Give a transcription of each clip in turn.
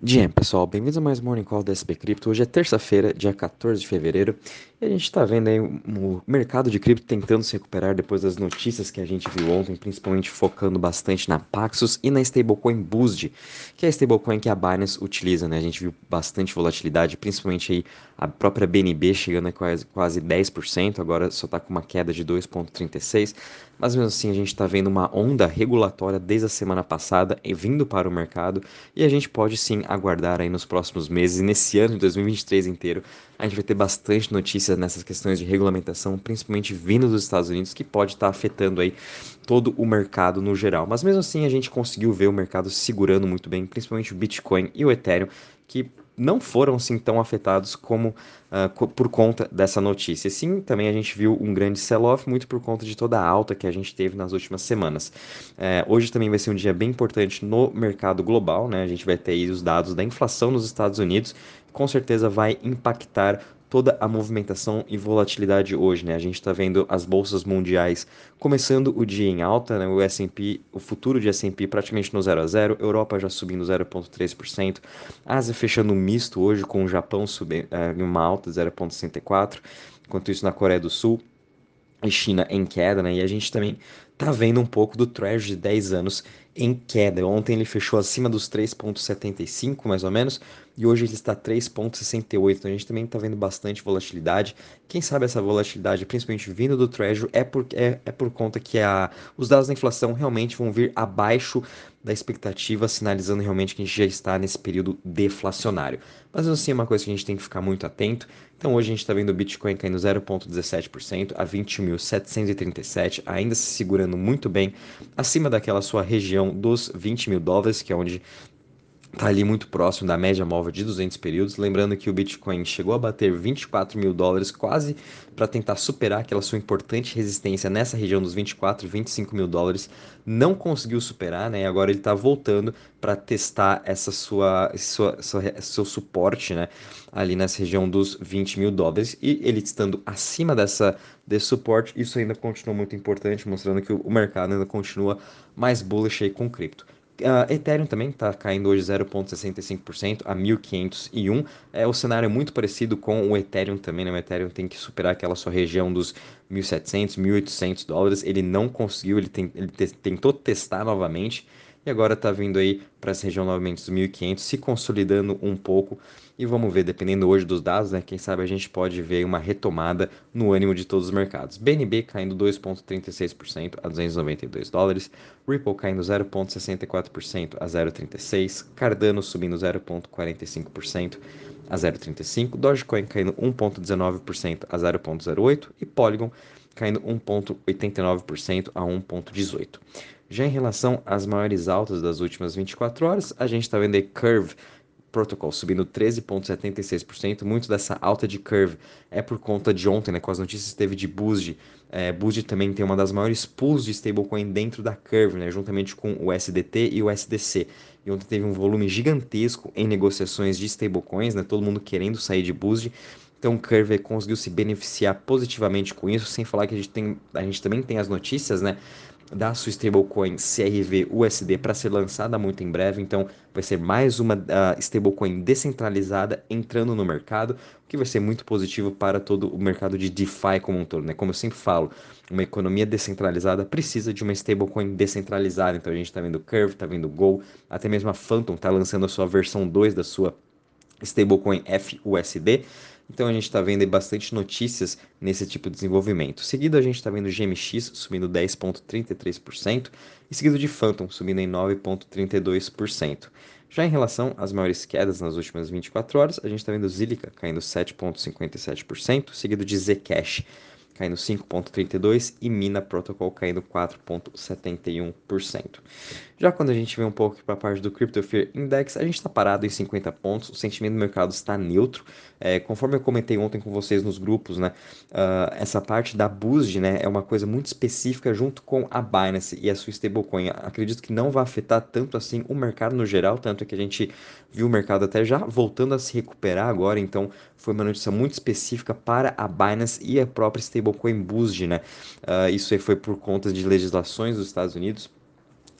Dia, pessoal, bem-vindos a mais Morning Call da SP Cripto. Hoje é terça-feira, dia 14 de fevereiro, e a gente está vendo aí o mercado de cripto tentando se recuperar depois das notícias que a gente viu ontem, principalmente focando bastante na Paxos e na stablecoin BUSD, que é a stablecoin que a Binance utiliza, né? A gente viu bastante volatilidade, principalmente aí a própria BNB chegando a quase, quase 10%, agora só está com uma queda de 2,36%, mas mesmo assim a gente está vendo uma onda regulatória desde a semana passada vindo para o mercado e a gente pode sim aguardar aí nos próximos meses e nesse ano de 2023 inteiro a gente vai ter bastante notícias nessas questões de regulamentação, principalmente vindo dos Estados Unidos, que pode estar tá afetando aí todo o mercado no geral. Mas mesmo assim a gente conseguiu ver o mercado segurando muito bem, principalmente o Bitcoin e o Ethereum, que não foram assim tão afetados como uh, por conta dessa notícia. Sim, também a gente viu um grande sell-off muito por conta de toda a alta que a gente teve nas últimas semanas. Uh, hoje também vai ser um dia bem importante no mercado global, né? A gente vai ter os dados da inflação nos Estados Unidos, com certeza vai impactar toda a movimentação e volatilidade hoje, né? A gente está vendo as bolsas mundiais começando o dia em alta, né? O S&P, o futuro de S&P praticamente no 0 a 0, Europa já subindo 0.3%, Ásia fechando misto hoje com o Japão subindo é, em uma alta de 0.64, enquanto isso na Coreia do Sul e China em queda, né? E a gente também tá vendo um pouco do Treasury de 10 anos em queda. Ontem ele fechou acima dos 3,75 mais ou menos, e hoje ele está 3,68. Então a gente também está vendo bastante volatilidade. Quem sabe essa volatilidade, principalmente vindo do Treasury, é por, é, é por conta que a, os dados da inflação realmente vão vir abaixo da expectativa, sinalizando realmente que a gente já está nesse período deflacionário. Mas assim é uma coisa que a gente tem que ficar muito atento. Então hoje a gente está vendo o Bitcoin caindo 0,17% a 21.737, ainda se segurando muito bem acima daquela sua região dos 20 mil dólares, que é onde está ali muito próximo da média móvel de 200 períodos. Lembrando que o Bitcoin chegou a bater 24 mil dólares, quase para tentar superar aquela sua importante resistência nessa região dos 24, 25 mil dólares. Não conseguiu superar, né? E agora ele está voltando para testar essa sua, sua, sua, seu suporte, né? Ali nessa região dos 20 mil dólares. E ele estando acima dessa, desse suporte, isso ainda continua muito importante, mostrando que o mercado ainda continua mais bullish aí com cripto. Uh, Ethereum também está caindo hoje 0,65% a 1.501. É, o cenário é muito parecido com o Ethereum também, né? O Ethereum tem que superar aquela sua região dos 1.700, 1.800 dólares. Ele não conseguiu, ele, tem, ele te, tentou testar novamente e agora está vindo aí para essa região novamente dos 1.500, se consolidando um pouco. E vamos ver, dependendo hoje dos dados, né, quem sabe a gente pode ver uma retomada no ânimo de todos os mercados. BNB caindo 2,36% a 292 dólares, Ripple caindo 0,64% a 0,36, Cardano subindo 0,45% a 0,35, Dogecoin caindo 1,19% a 0,08 e Polygon caindo 1,89% a 1,18%. Já em relação às maiores altas das últimas 24 horas, a gente está vendo aí Curve Protocol subindo 13,76%. Muito dessa alta de Curve é por conta de ontem, né, com as notícias que teve de Boost. É, Boost também tem uma das maiores pools de stablecoin dentro da Curve, né, juntamente com o SDT e o SDC. E ontem teve um volume gigantesco em negociações de stablecoins, né, todo mundo querendo sair de Boost. Então o Curve conseguiu se beneficiar positivamente com isso, sem falar que a gente, tem, a gente também tem as notícias, né? Da sua stablecoin CRV USD para ser lançada muito em breve. Então, vai ser mais uma uh, stablecoin descentralizada entrando no mercado, o que vai ser muito positivo para todo o mercado de DeFi como um todo. Né? Como eu sempre falo, uma economia descentralizada precisa de uma stablecoin descentralizada. Então, a gente está vendo Curve, está vendo Go, até mesmo a Phantom está lançando a sua versão 2 da sua stablecoin FUSD. Então a gente está vendo bastante notícias nesse tipo de desenvolvimento. Seguido a gente está vendo GMX subindo 10,33% e seguido de Phantom subindo em 9,32%. Já em relação às maiores quedas nas últimas 24 horas, a gente está vendo Zilliqa caindo 7,57%, seguido de Zcash caindo 5,32% e Mina Protocol caindo 4,71%. Já quando a gente vem um pouco para a parte do Crypto Fear Index, a gente está parado em 50 pontos, o sentimento do mercado está neutro. É, conforme eu comentei ontem com vocês nos grupos, né, uh, essa parte da Boost né, é uma coisa muito específica junto com a Binance e a sua stablecoin. Acredito que não vai afetar tanto assim o mercado no geral, tanto é que a gente viu o mercado até já voltando a se recuperar agora, então foi uma notícia muito específica para a Binance e a própria stablecoin Boost, né? Uh, isso aí foi por conta de legislações dos Estados Unidos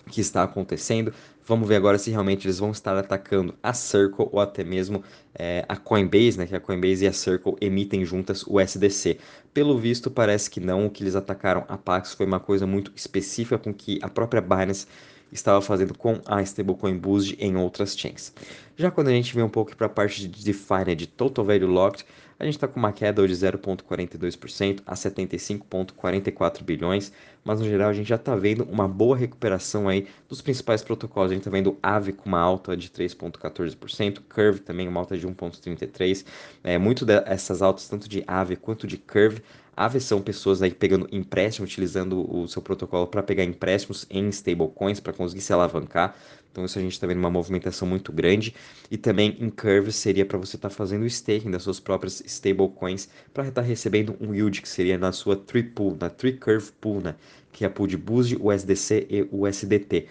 que está acontecendo. Vamos ver agora se realmente eles vão estar atacando a Circle ou até mesmo é, a Coinbase, né? Que a Coinbase e a Circle emitem juntas o SDC. Pelo visto, parece que não. O que eles atacaram a Pax foi uma coisa muito específica com que a própria Binance estava fazendo com a stablecoin Boost em outras chains. Já quando a gente vem um pouco para a parte de DeFi, né, de Total Value Locked, a gente está com uma queda de 0,42% a 75,44 bilhões, mas no geral a gente já está vendo uma boa recuperação aí dos principais protocolos. A gente está vendo Aave com uma alta de 3,14%, Curve também uma alta de 1,33%. É, muito dessas altas, tanto de Aave quanto de Curve, Aave são pessoas aí pegando empréstimo, utilizando o seu protocolo para pegar empréstimos em stablecoins para conseguir se alavancar. Então isso a gente está vendo uma movimentação muito grande. E também em Curve seria para você estar tá fazendo o staking das suas próprias stablecoins para estar tá recebendo um yield que seria na sua Tree Pool, na Tree Curve Pool, né? que é a pool de BUSD, o SDC e o SDT.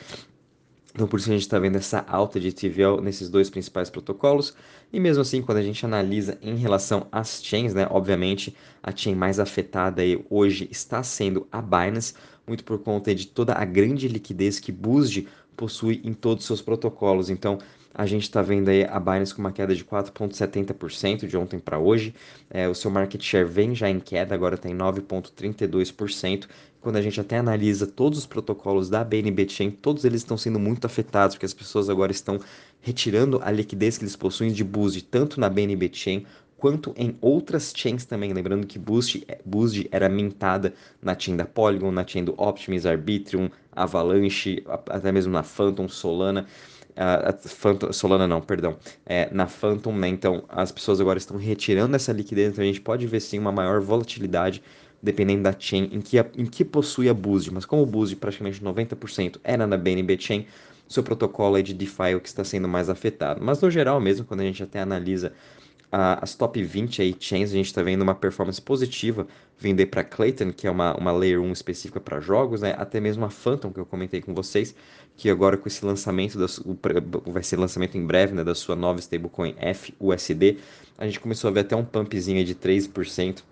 Então, por isso a gente está vendo essa alta de TVL nesses dois principais protocolos. E mesmo assim, quando a gente analisa em relação às chains, né, obviamente a chain mais afetada aí hoje está sendo a Binance, muito por conta de toda a grande liquidez que BUSD possui em todos os seus protocolos. Então, a gente está vendo aí a Binance com uma queda de 4,70% de ontem para hoje. É, o seu market share vem já em queda, agora está em 9,32%. Quando a gente até analisa todos os protocolos da BNB Chain, todos eles estão sendo muito afetados, porque as pessoas agora estão retirando a liquidez que eles possuem de Boost, tanto na BNB Chain quanto em outras chains também. Lembrando que Boost, Boost era mintada na chain da Polygon, na chain do Optimus, Arbitrum, Avalanche, até mesmo na Phantom, Solana a, Phantom, Solana não, perdão, é, na Phantom, né? Então as pessoas agora estão retirando essa liquidez, então a gente pode ver sim uma maior volatilidade dependendo da chain em que, em que possui a Boost, mas como o Boost praticamente 90% era na BNB Chain, seu protocolo é de DeFi é o que está sendo mais afetado. Mas no geral mesmo, quando a gente até analisa as top 20 aí, chains, a gente está vendo uma performance positiva vindo para Clayton, que é uma, uma Layer 1 específica para jogos, né? até mesmo a Phantom, que eu comentei com vocês, que agora com esse lançamento, da, vai ser lançamento em breve né, da sua nova stablecoin FUSD, a gente começou a ver até um pumpzinho de 3%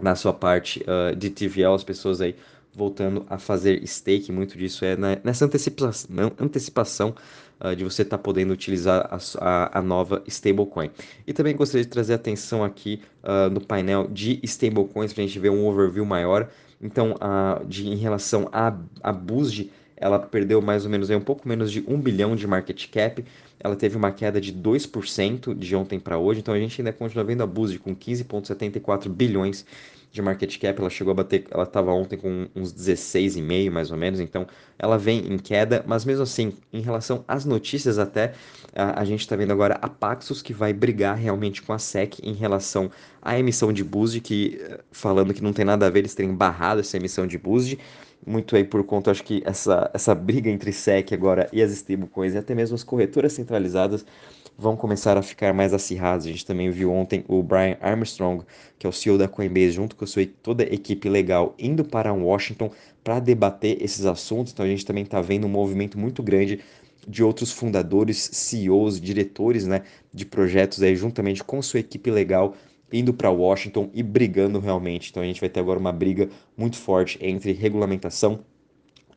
na sua parte uh, de TVL, as pessoas aí voltando a fazer stake, muito disso é nessa antecipação, antecipação uh, de você estar tá podendo utilizar a, a, a, nova stablecoin. E também gostaria de trazer atenção aqui uh, no painel de stablecoins para a gente ver um overview maior. Então, uh, de, em relação a, a BUSD, ela perdeu mais ou menos um pouco menos de 1 bilhão de market cap, ela teve uma queda de 2% de ontem para hoje, então a gente ainda continua vendo a BUSD com 15,74 bilhões de market cap, ela chegou a bater, ela estava ontem com uns 16,5 mais ou menos, então ela vem em queda, mas mesmo assim, em relação às notícias até, a, a gente está vendo agora a Paxos que vai brigar realmente com a SEC em relação à emissão de Boost, que falando que não tem nada a ver eles terem barrado essa emissão de Boost, muito aí por conta, acho que essa, essa briga entre SEC agora e as stablecoins e até mesmo as corretoras centralizadas vão começar a ficar mais acirrados. A gente também viu ontem o Brian Armstrong, que é o CEO da Coinbase, junto com a sua toda a equipe legal, indo para Washington para debater esses assuntos. Então a gente também está vendo um movimento muito grande de outros fundadores, CEOs, diretores né, de projetos aí, juntamente com sua equipe legal, indo para Washington e brigando realmente. Então a gente vai ter agora uma briga muito forte entre regulamentação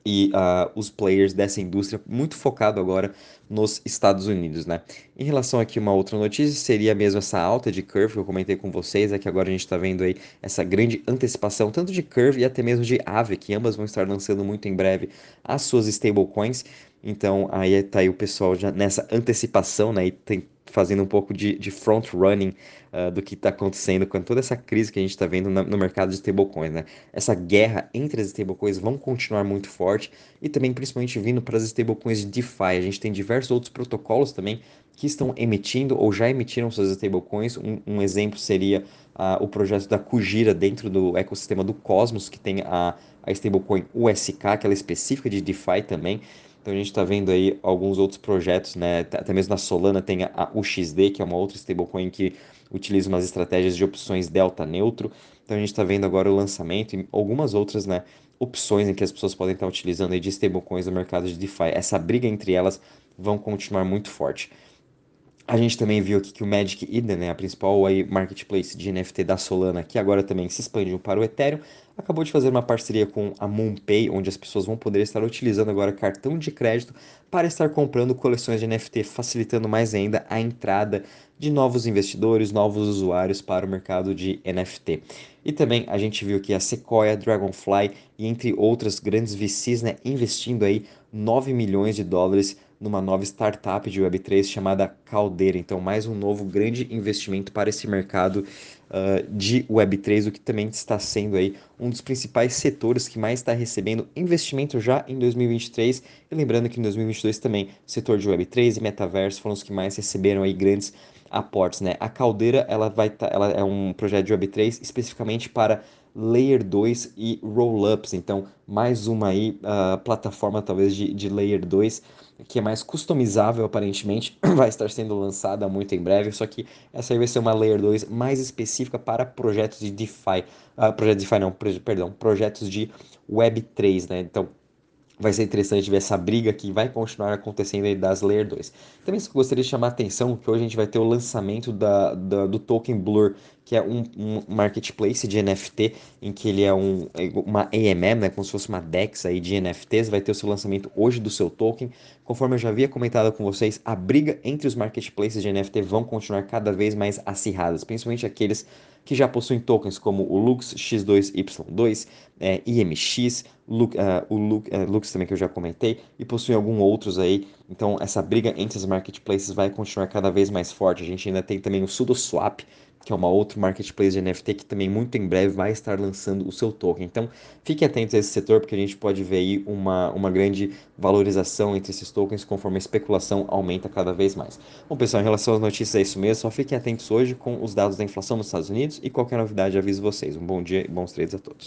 e uh, os players dessa indústria, muito focado agora nos Estados Unidos, né? Em relação aqui uma outra notícia, seria mesmo essa alta de curve que eu comentei com vocês, é que agora a gente está vendo aí essa grande antecipação, tanto de curve e até mesmo de Aave, que ambas vão estar lançando muito em breve as suas stablecoins, então aí tá aí o pessoal já nessa antecipação, né, e tem, fazendo um pouco de, de front-running uh, do que está acontecendo com toda essa crise que a gente está vendo na, no mercado de stablecoins, né? Essa guerra entre as stablecoins vão continuar muito forte e também principalmente vindo para as stablecoins de DeFi. A gente tem diversos outros protocolos também que estão emitindo ou já emitiram suas stablecoins. Um, um exemplo seria uh, o projeto da Kujira dentro do ecossistema do Cosmos, que tem a, a stablecoin USK, que ela é específica de DeFi também. Então a gente está vendo aí alguns outros projetos, né? Até mesmo na Solana tem a UXD, que é uma outra stablecoin que utiliza umas estratégias de opções delta neutro. Então a gente está vendo agora o lançamento e algumas outras, né? Opções em que as pessoas podem estar utilizando aí de stablecoins no mercado de DeFi. Essa briga entre elas vão continuar muito forte. A gente também viu aqui que o Magic Eden, né, a principal aí, marketplace de NFT da Solana, que agora também se expandiu para o Ethereum, acabou de fazer uma parceria com a MoonPay, onde as pessoas vão poder estar utilizando agora cartão de crédito para estar comprando coleções de NFT, facilitando mais ainda a entrada de novos investidores, novos usuários para o mercado de NFT. E também a gente viu que a Sequoia, Dragonfly e entre outras grandes VCs, né, investindo aí 9 milhões de dólares numa nova startup de Web3 chamada Caldeira. Então, mais um novo grande investimento para esse mercado uh, de Web3, o que também está sendo aí um dos principais setores que mais está recebendo investimento já em 2023. E lembrando que em 2022 também o setor de Web3 e metaverso foram os que mais receberam aí grandes aportes, né? A Caldeira, ela vai tá, ela é um projeto de Web3 especificamente para Layer 2 e Rollups. Então, mais uma aí, uh, plataforma talvez de, de Layer 2, que é mais customizável aparentemente, vai estar sendo lançada muito em breve, só que essa aí vai ser uma Layer 2 mais específica para projetos de DeFi. Uh, projetos de DeFi não, perdão, projetos de Web3, né? Então, vai ser interessante ver essa briga que vai continuar acontecendo aí das Layer 2. Também gostaria de chamar a atenção que hoje a gente vai ter o lançamento da, da do token Blur, que é um, um, marketplace de NFT, em que ele é um, uma AMM, né, como se fosse uma DEX aí de NFTs, vai ter o seu lançamento hoje do seu token. Conforme eu já havia comentado com vocês, a briga entre os marketplaces de NFT vão continuar cada vez mais acirradas, principalmente aqueles que já possuem tokens como o Lux X2Y2, é, IMX, Lux, uh, o Lux, uh, Lux também que eu já comentei, e possuem alguns outros aí. Então essa briga entre os marketplaces vai continuar cada vez mais forte. A gente ainda tem também o SudoSwap, que é uma outra marketplace de NFT que também muito em breve vai estar lançando o seu token. Então, fiquem atentos a esse setor porque a gente pode ver aí uma, uma grande valorização entre esses tokens conforme a especulação aumenta cada vez mais. Bom, pessoal, em relação às notícias é isso mesmo, só fiquem atentos hoje com os dados da inflação nos Estados Unidos e qualquer novidade aviso vocês. Um bom dia e bons trades a todos.